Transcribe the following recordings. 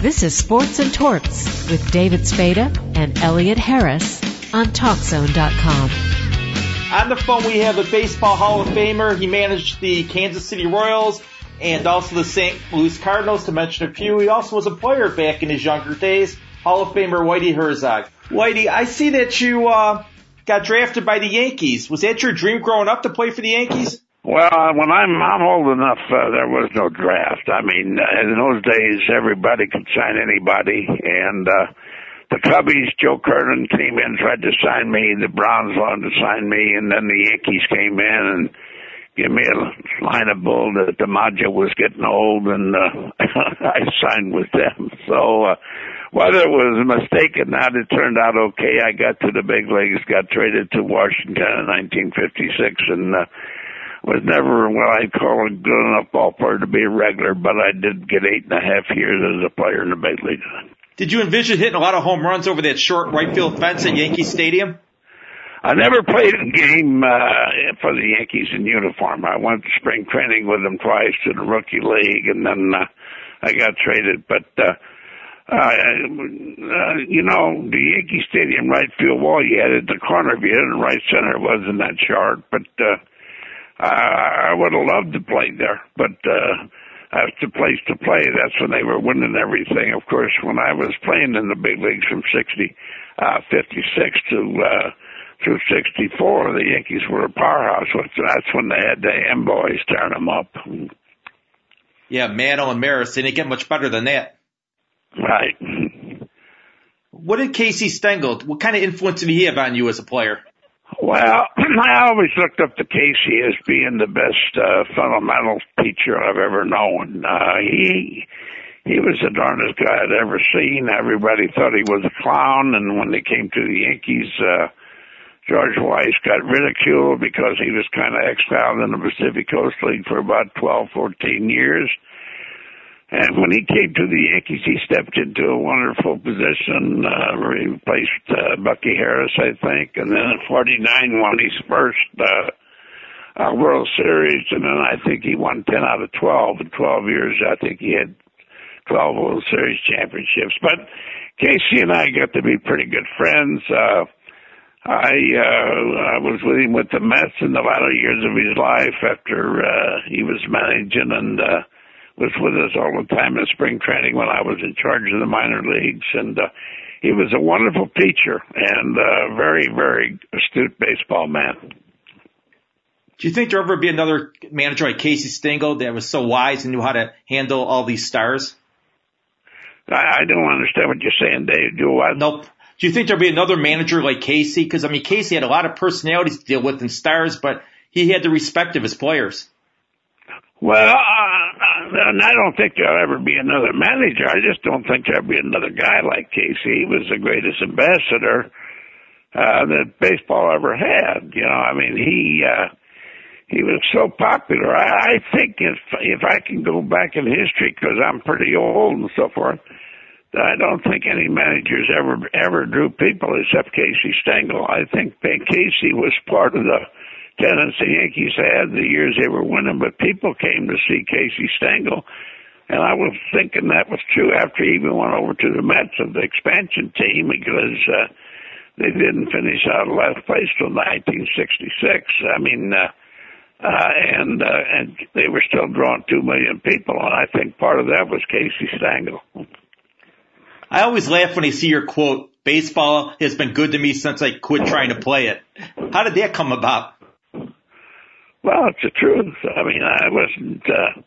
This is Sports and Torts with David Spada and Elliot Harris on TalkZone.com. On the phone, we have a Baseball Hall of Famer. He managed the Kansas City Royals and also the St. Louis Cardinals, to mention a few. He also was a player back in his younger days. Hall of Famer Whitey Herzog. Whitey, I see that you uh, got drafted by the Yankees. Was that your dream growing up to play for the Yankees? Well, when I'm I'm old enough, uh, there was no draft. I mean, uh, in those days, everybody could sign anybody, and uh, the Cubbies, Joe Kernan came in, tried to sign me. The Browns wanted to sign me, and then the Yankees came in and gave me a line of bull that DiMaggio was getting old, and uh, I signed with them. So. Uh, whether it was a mistake or not, it turned out okay. I got to the big leagues, got traded to Washington in 1956, and uh, was never what I'd call a good enough ball player to be a regular, but I did get eight and a half years as a player in the big leagues. Did you envision hitting a lot of home runs over that short right field fence at Yankee Stadium? I never played a game uh, for the Yankees in uniform. I went to spring training with them twice to the rookie league, and then uh, I got traded. But uh, uh, uh, you know, the Yankee Stadium right field wall you had at the corner, if you hit it right center, it wasn't that sharp. But uh, I, I would have loved to play there, but uh, that's the place to play. That's when they were winning everything. Of course, when I was playing in the big leagues from 60, uh, 56 to, uh, through 64, the Yankees were a powerhouse. That's when they had the M boys tearing them up. Yeah, Mantle and Maris, didn't get much better than that. Right. What did Casey Stengel, what kind of influence did he have on you as a player? Well, I always looked up to Casey as being the best uh, fundamental teacher I've ever known. Uh, he he was the darndest guy I'd ever seen. Everybody thought he was a clown, and when they came to the Yankees, uh, George Weiss got ridiculed because he was kind of exiled in the Pacific Coast League for about twelve, fourteen years. And when he came to the Yankees, he stepped into a wonderful position, uh, replaced, uh, Bucky Harris, I think. And then in 49 won his first, uh, uh, World Series. And then I think he won 10 out of 12 in 12 years. I think he had 12 World Series championships. But Casey and I got to be pretty good friends. Uh, I uh I was with him with the Mets in the latter years of his life after uh he was managing and uh was with us all the time in spring training when I was in charge of the minor leagues, and uh, he was a wonderful teacher and a very, very astute baseball man. Do you think there'll ever be another manager like Casey Stengel that was so wise and knew how to handle all these stars? I, I don't understand what you're saying, Dave. Do I? Nope. Do you think there'll be another manager like Casey? Because I mean, Casey had a lot of personalities to deal with and stars, but he had the respect of his players. Well, uh, and I don't think there'll ever be another manager. I just don't think there'll be another guy like Casey. He was the greatest ambassador uh, that baseball ever had. You know, I mean, he uh, he was so popular. I, I think if if I can go back in history, because I'm pretty old and so forth, I don't think any managers ever ever drew people except Casey Stengel. I think Casey was part of the tenants the Yankees had the years they were winning, but people came to see Casey Stengel. And I was thinking that was true after he even went over to the Mets of the expansion team because uh, they didn't finish out of last place till 1966. I mean, uh, uh, and uh, and they were still drawing two million people, and I think part of that was Casey Stengel. I always laugh when I see your quote, baseball has been good to me since I quit trying to play it. How did that come about? Well, it's the truth. I mean, I wasn't uh,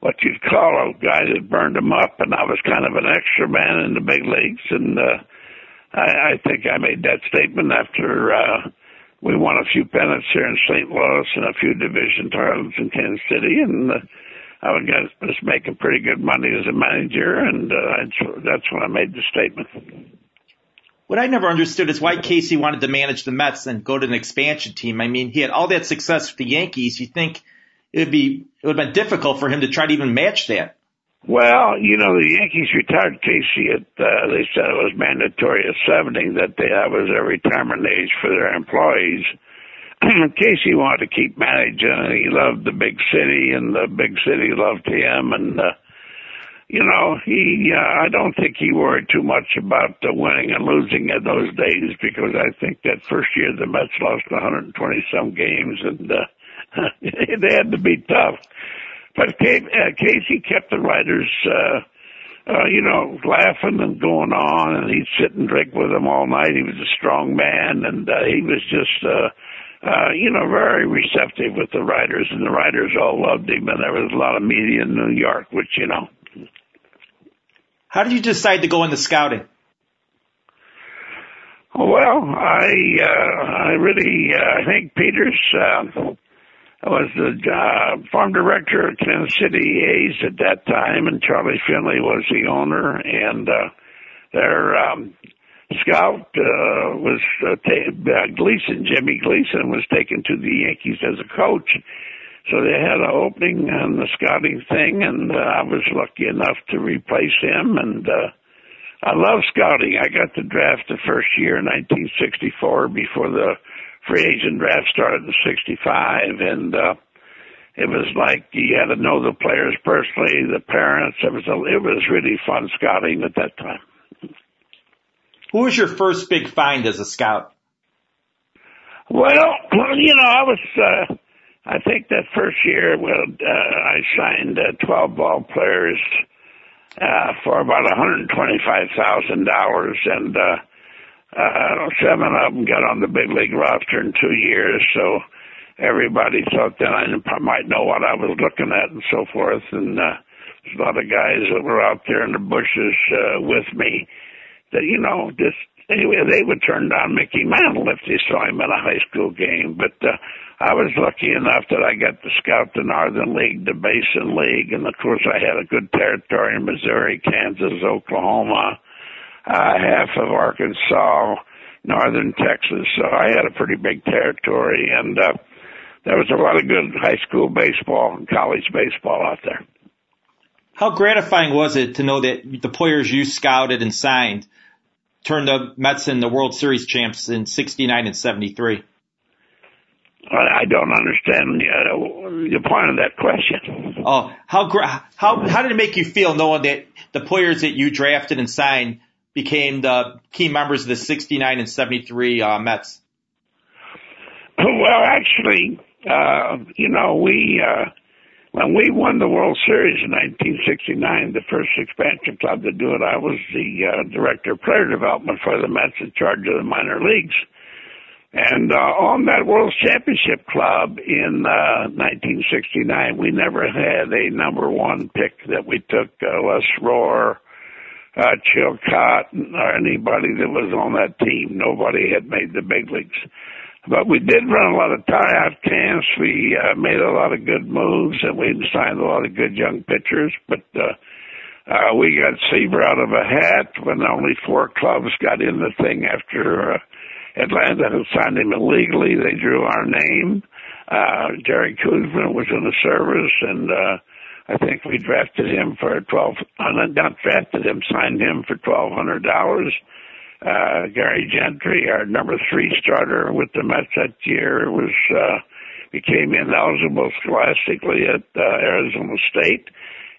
what you'd call a guy that burned them up, and I was kind of an extra man in the big leagues. And uh, I, I think I made that statement after uh, we won a few pennants here in St. Louis and a few division titles in Kansas City, and uh, I was making pretty good money as a manager, and uh, that's when I made the statement. What I never understood is why Casey wanted to manage the Mets and go to an expansion team. I mean, he had all that success with the Yankees. You think it would be it would have been difficult for him to try to even match that? Well, you know, the Yankees retired Casey at uh, they said it was mandatory at seventy that they, that was their retirement age for their employees. Casey wanted to keep managing, and he loved the big city, and the big city loved him, and uh, you know, he, uh, I don't think he worried too much about uh, winning and losing in those days because I think that first year the Mets lost 120 some games and, uh, they had to be tough. But uh, Casey kept the writers, uh, uh, you know, laughing and going on, and he'd sit and drink with them all night. He was a strong man, and uh, he was just, uh, uh, you know, very receptive with the writers, and the writers all loved him, and there was a lot of media in New York, which, you know. How did you decide to go into scouting? Well, I, uh, I really, uh, I think Peters, uh, was the uh, farm director at Kansas City A's at that time, and Charlie Finley was the owner. And uh, their um, scout uh, was uh, ta- uh, Gleason, Jimmy Gleason, was taken to the Yankees as a coach. So they had an opening on the scouting thing, and uh, I was lucky enough to replace him. And uh, I love scouting. I got the draft the first year in 1964 before the free agent draft started in 65 and, uh, it was like you had to know the players personally, the parents. It was a, it was really fun scouting at that time. Who was your first big find as a scout? Well, you know, I was, uh, I think that first year, well, uh, I signed uh, 12 ball players, uh, for about $125,000 and, uh, uh, seven of them got on the big league roster in two years, so everybody thought that I might know what I was looking at and so forth. And uh, there's a lot of guys that were out there in the bushes uh, with me that, you know, just anyway, they would turn down Mickey Mantle if they saw him in a high school game. But uh, I was lucky enough that I got to scout the Northern League, the Basin League, and of course I had a good territory in Missouri, Kansas, Oklahoma uh, half of Arkansas, northern Texas. So I had a pretty big territory, and uh, there was a lot of good high school baseball and college baseball out there. How gratifying was it to know that the players you scouted and signed turned the Mets in the World Series champs in '69 and '73? I don't understand the, the point of that question. Oh, how how how did it make you feel knowing that the players that you drafted and signed became the key members of the 69 and 73 uh, Mets? Well, actually, uh, you know, we, uh, when we won the World Series in 1969, the first expansion club to do it, I was the uh, director of player development for the Mets in charge of the minor leagues. And uh, on that World Championship Club in uh, 1969, we never had a number one pick that we took uh, Les Rohr, uh, Chilcott or anybody that was on that team. Nobody had made the big leagues. But we did run a lot of tryout camps. We uh, made a lot of good moves, and we signed a lot of good young pitchers. But uh, uh, we got Seaver out of a hat when only four clubs got in the thing after uh, Atlanta had signed him illegally. They drew our name. Uh, Jerry Koosman was in the service, and uh, I think we drafted him for twelve. Uh, not drafted him, signed him for twelve hundred dollars. Gary Gentry, our number three starter with the Mets that year, was uh, became ineligible scholastically at uh, Arizona State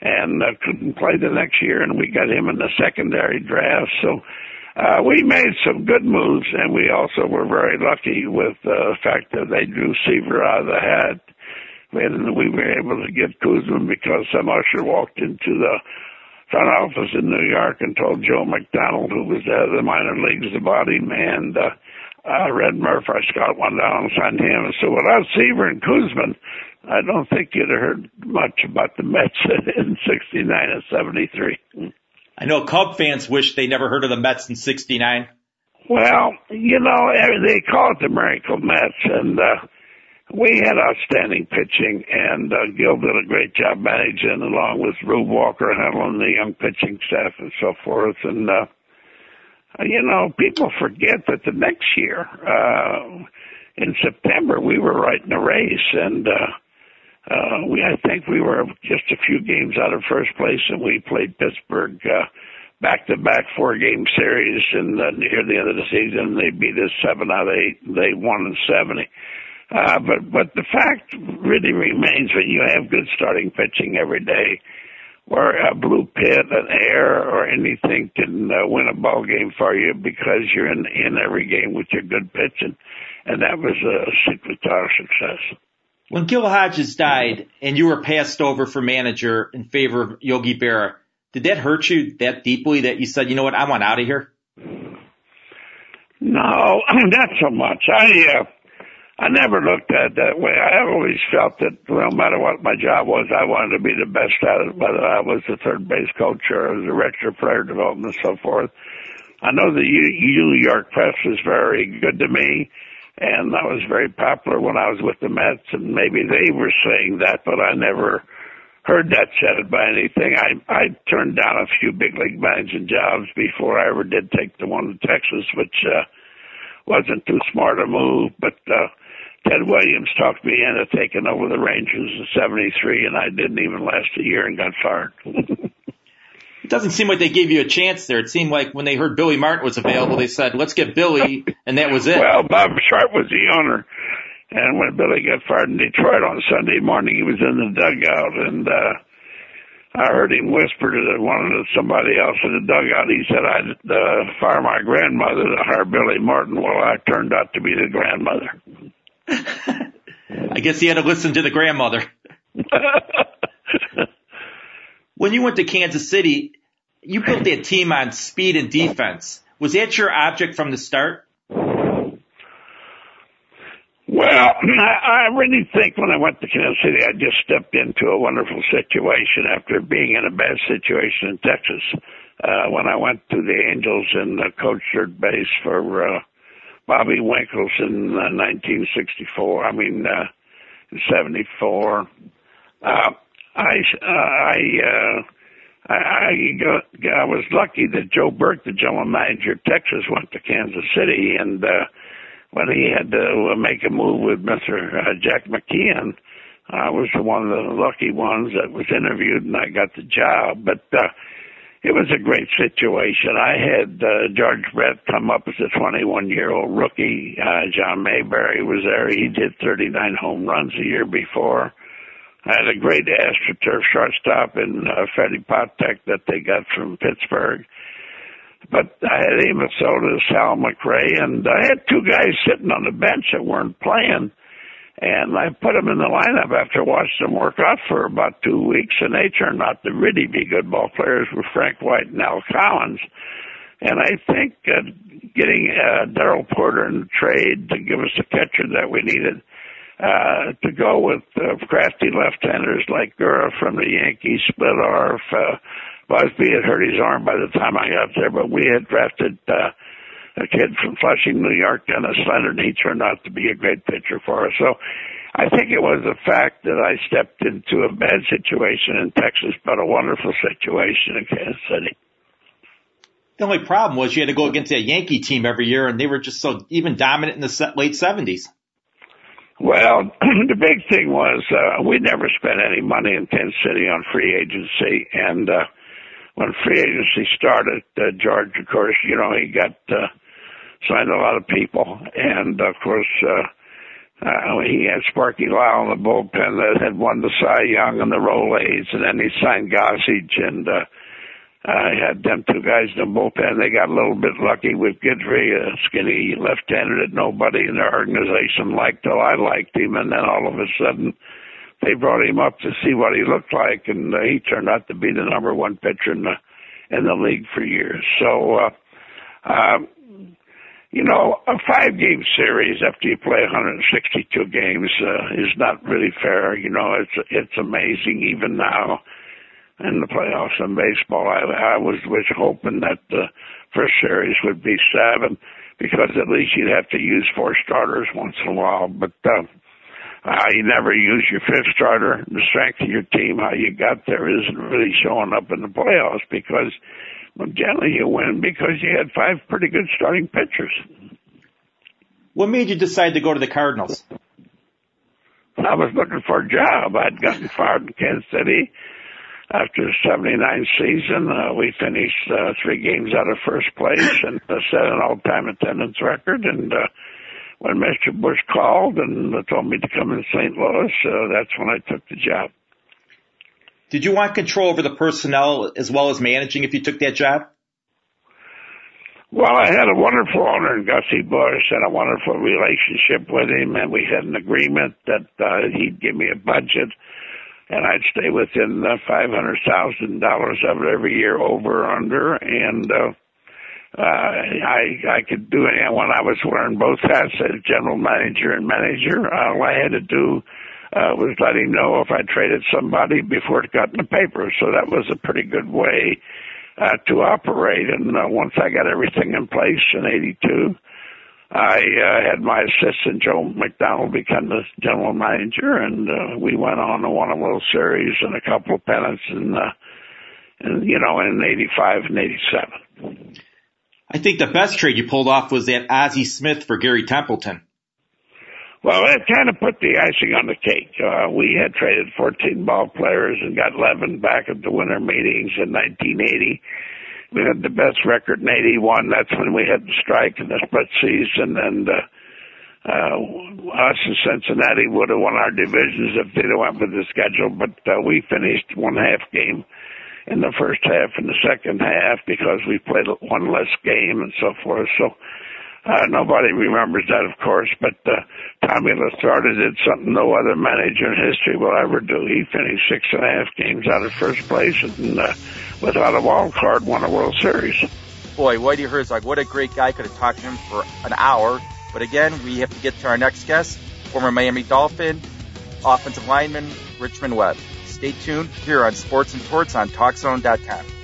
and uh, couldn't play the next year, and we got him in the secondary draft. So uh, we made some good moves, and we also were very lucky with uh, the fact that they drew Seaver out of the hat and we were able to get Koosman because some usher walked into the front office in New York and told Joe McDonald, who was the head of the minor leagues, about him, and uh, uh, Red Murphy, I got one down and signed him. And so without Seaver and Koosman, I don't think you'd have heard much about the Mets in 69 and 73. I know Cub fans wish they never heard of the Mets in 69. Well, you know, they call it the Miracle Mets, and uh, we had outstanding pitching, and uh, Gil did a great job managing, along with Rube Walker handling the young pitching staff and so forth. And uh, you know, people forget that the next year, uh, in September, we were right in the race, and uh, uh, we I think we were just a few games out of first place, and we played Pittsburgh. Uh, back to back four game series and uh, near the end of the season they beat us seven out of eight they won in seventy uh, but but the fact really remains that you have good starting pitching every day. or a blue pit, an air, or anything can uh, win a ball game for you because you're in in every game with your good pitching, and that was a secret to our success. When Gil Hodges died and you were passed over for manager in favor of Yogi Berra, did that hurt you that deeply that you said, you know what, I want out of here? No, not so much. I uh, I never looked at it that way. I always felt that no matter what my job was, I wanted to be the best at it, whether I was the third base coach or the director of player development and so forth. I know the New York press was very good to me, and I was very popular when I was with the Mets, and maybe they were saying that, but I never heard that said by anything. I I turned down a few big league managing jobs before I ever did take the one in Texas, which uh, wasn't too smart a move, but uh, Ted Williams talked me into taking over the Rangers in '73, and I didn't even last a year and got fired. it doesn't seem like they gave you a chance there. It seemed like when they heard Billy Martin was available, they said, "Let's get Billy," and that was it. Well, Bob Short was the owner, and when Billy got fired in Detroit on Sunday morning, he was in the dugout, and uh, I heard him whisper to one of somebody else in the dugout. He said, "I'd uh, fire my grandmother to hire Billy Martin." Well, I turned out to be the grandmother. I guess he had to listen to the grandmother. when you went to Kansas City, you built that team on speed and defense. Was that your object from the start? Well, I, I really think when I went to Kansas City, I just stepped into a wonderful situation after being in a bad situation in Texas. Uh, when I went to the Angels and uh, coached third base for uh, Bobby Winkles in uh, 1964. I mean, uh, 74. Uh, I, uh, I, uh, I, I, got, I was lucky that Joe Burke, the general manager of Texas, went to Kansas City, and uh, when he had to make a move with Mr. Uh, Jack McKeon, I was one of the lucky ones that was interviewed, and I got the job. But uh, it was a great situation. I had uh, George Brett come up as a 21 year old rookie. Uh, John Mayberry was there. He did 39 home runs a year before. I had a great AstroTurf shortstop in uh, Freddie Patek that they got from Pittsburgh. But I had Amos Otis, Hal McRae, and I had two guys sitting on the bench that weren't playing. And I put them in the lineup after watching them work out for about two weeks, and they turned out to really be good ball players with Frank White and Al Cowens. And I think uh, getting uh, Darrell Porter in the trade to give us the catcher that we needed, uh, to go with uh, crafty left-handers like Gura from the Yankees, Splittorff, uh, Busby had hurt his arm by the time I got there, but we had drafted uh, a kid from Flushing, New York, Dennis Leonard. He turned out to be a great pitcher for us. So I think it was the fact that I stepped into a bad situation in Texas, but a wonderful situation in Kansas City. The only problem was you had to go against a Yankee team every year, and they were just so even dominant in the late seventies. Well, the big thing was uh, we never spent any money in Kansas City on free agency, and uh, when free agency started, uh, George, of course, you know, he got uh, signed a lot of people, and of course, uh, uh, he had Sparky Lyle in the bullpen that had won the Cy Young and the Rolaids, and then he signed Gossage, and uh, I had them two guys in the bullpen. They got a little bit lucky with Guidry, a skinny left-hander that nobody in their organization liked till I liked him, and then all of a sudden they brought him up to see what he looked like, and uh, he turned out to be the number one pitcher in the in the league for years. So, uh, um, you know, a five game series after you play 162 games uh, is not really fair. You know, it's it's amazing even now in the playoffs in baseball. I, I was was hoping that the first series would be seven because at least you'd have to use four starters once in a while. But uh, uh, you never use your fifth starter. The strength of your team, how you got there, isn't really showing up in the playoffs because well, generally you win because you had five pretty good starting pitchers. What made you decide to go to the Cardinals? I was looking for a job. I'd gotten fired in Kansas City after the 79 season. Uh, we finished uh, three games out of first place and uh, set an all-time attendance record. And uh, when Mr. Busch called and told me to come in St. Louis, uh, that's when I took the job. Did you want control over the personnel as well as managing if you took that job? Well, I had a wonderful owner in Gussie Busch and a wonderful relationship with him, and we had an agreement that uh, he'd give me a budget, and I'd stay within uh, five hundred thousand dollars of it every year, over or under, and uh, uh, I I could do it. And when I was wearing both hats as general manager and manager, all I had to do uh, was let him know if I traded somebody before it got in the paper. So that was a pretty good way uh, to operate. And uh, once I got everything in place in '82, I uh, had my assistant Joe McDonald become the general manager, and uh, we went on to won a World Series and a couple of pennants, and uh, and you know in '85 and '87. I think the best trade you pulled off was that Ozzie Smith for Gary Templeton. Well, that kind of put the icing on the cake. Uh, we had traded 14 ball players and got 11 back at the winter meetings in 1980. We had the best record in 81. That's when we had the strike and the split season and, uh, uh, us and Cincinnati would have won our divisions if they'd have went with the schedule, but, uh, we finished one half game in the first half and the second half because we played one less game and so forth. So, uh, nobody remembers that, of course, but uh, Tommy Lasorda did something no other manager in history will ever do. He finished six and a half games out of first place and uh, without a wild card won a World Series. Boy, Whitey Herzog, what a great guy. Could have talked to him for an hour. But again, we have to get to our next guest, former Miami Dolphin, offensive lineman Richmond Webb. Stay tuned here on Sports and Torts on TalkZone.com.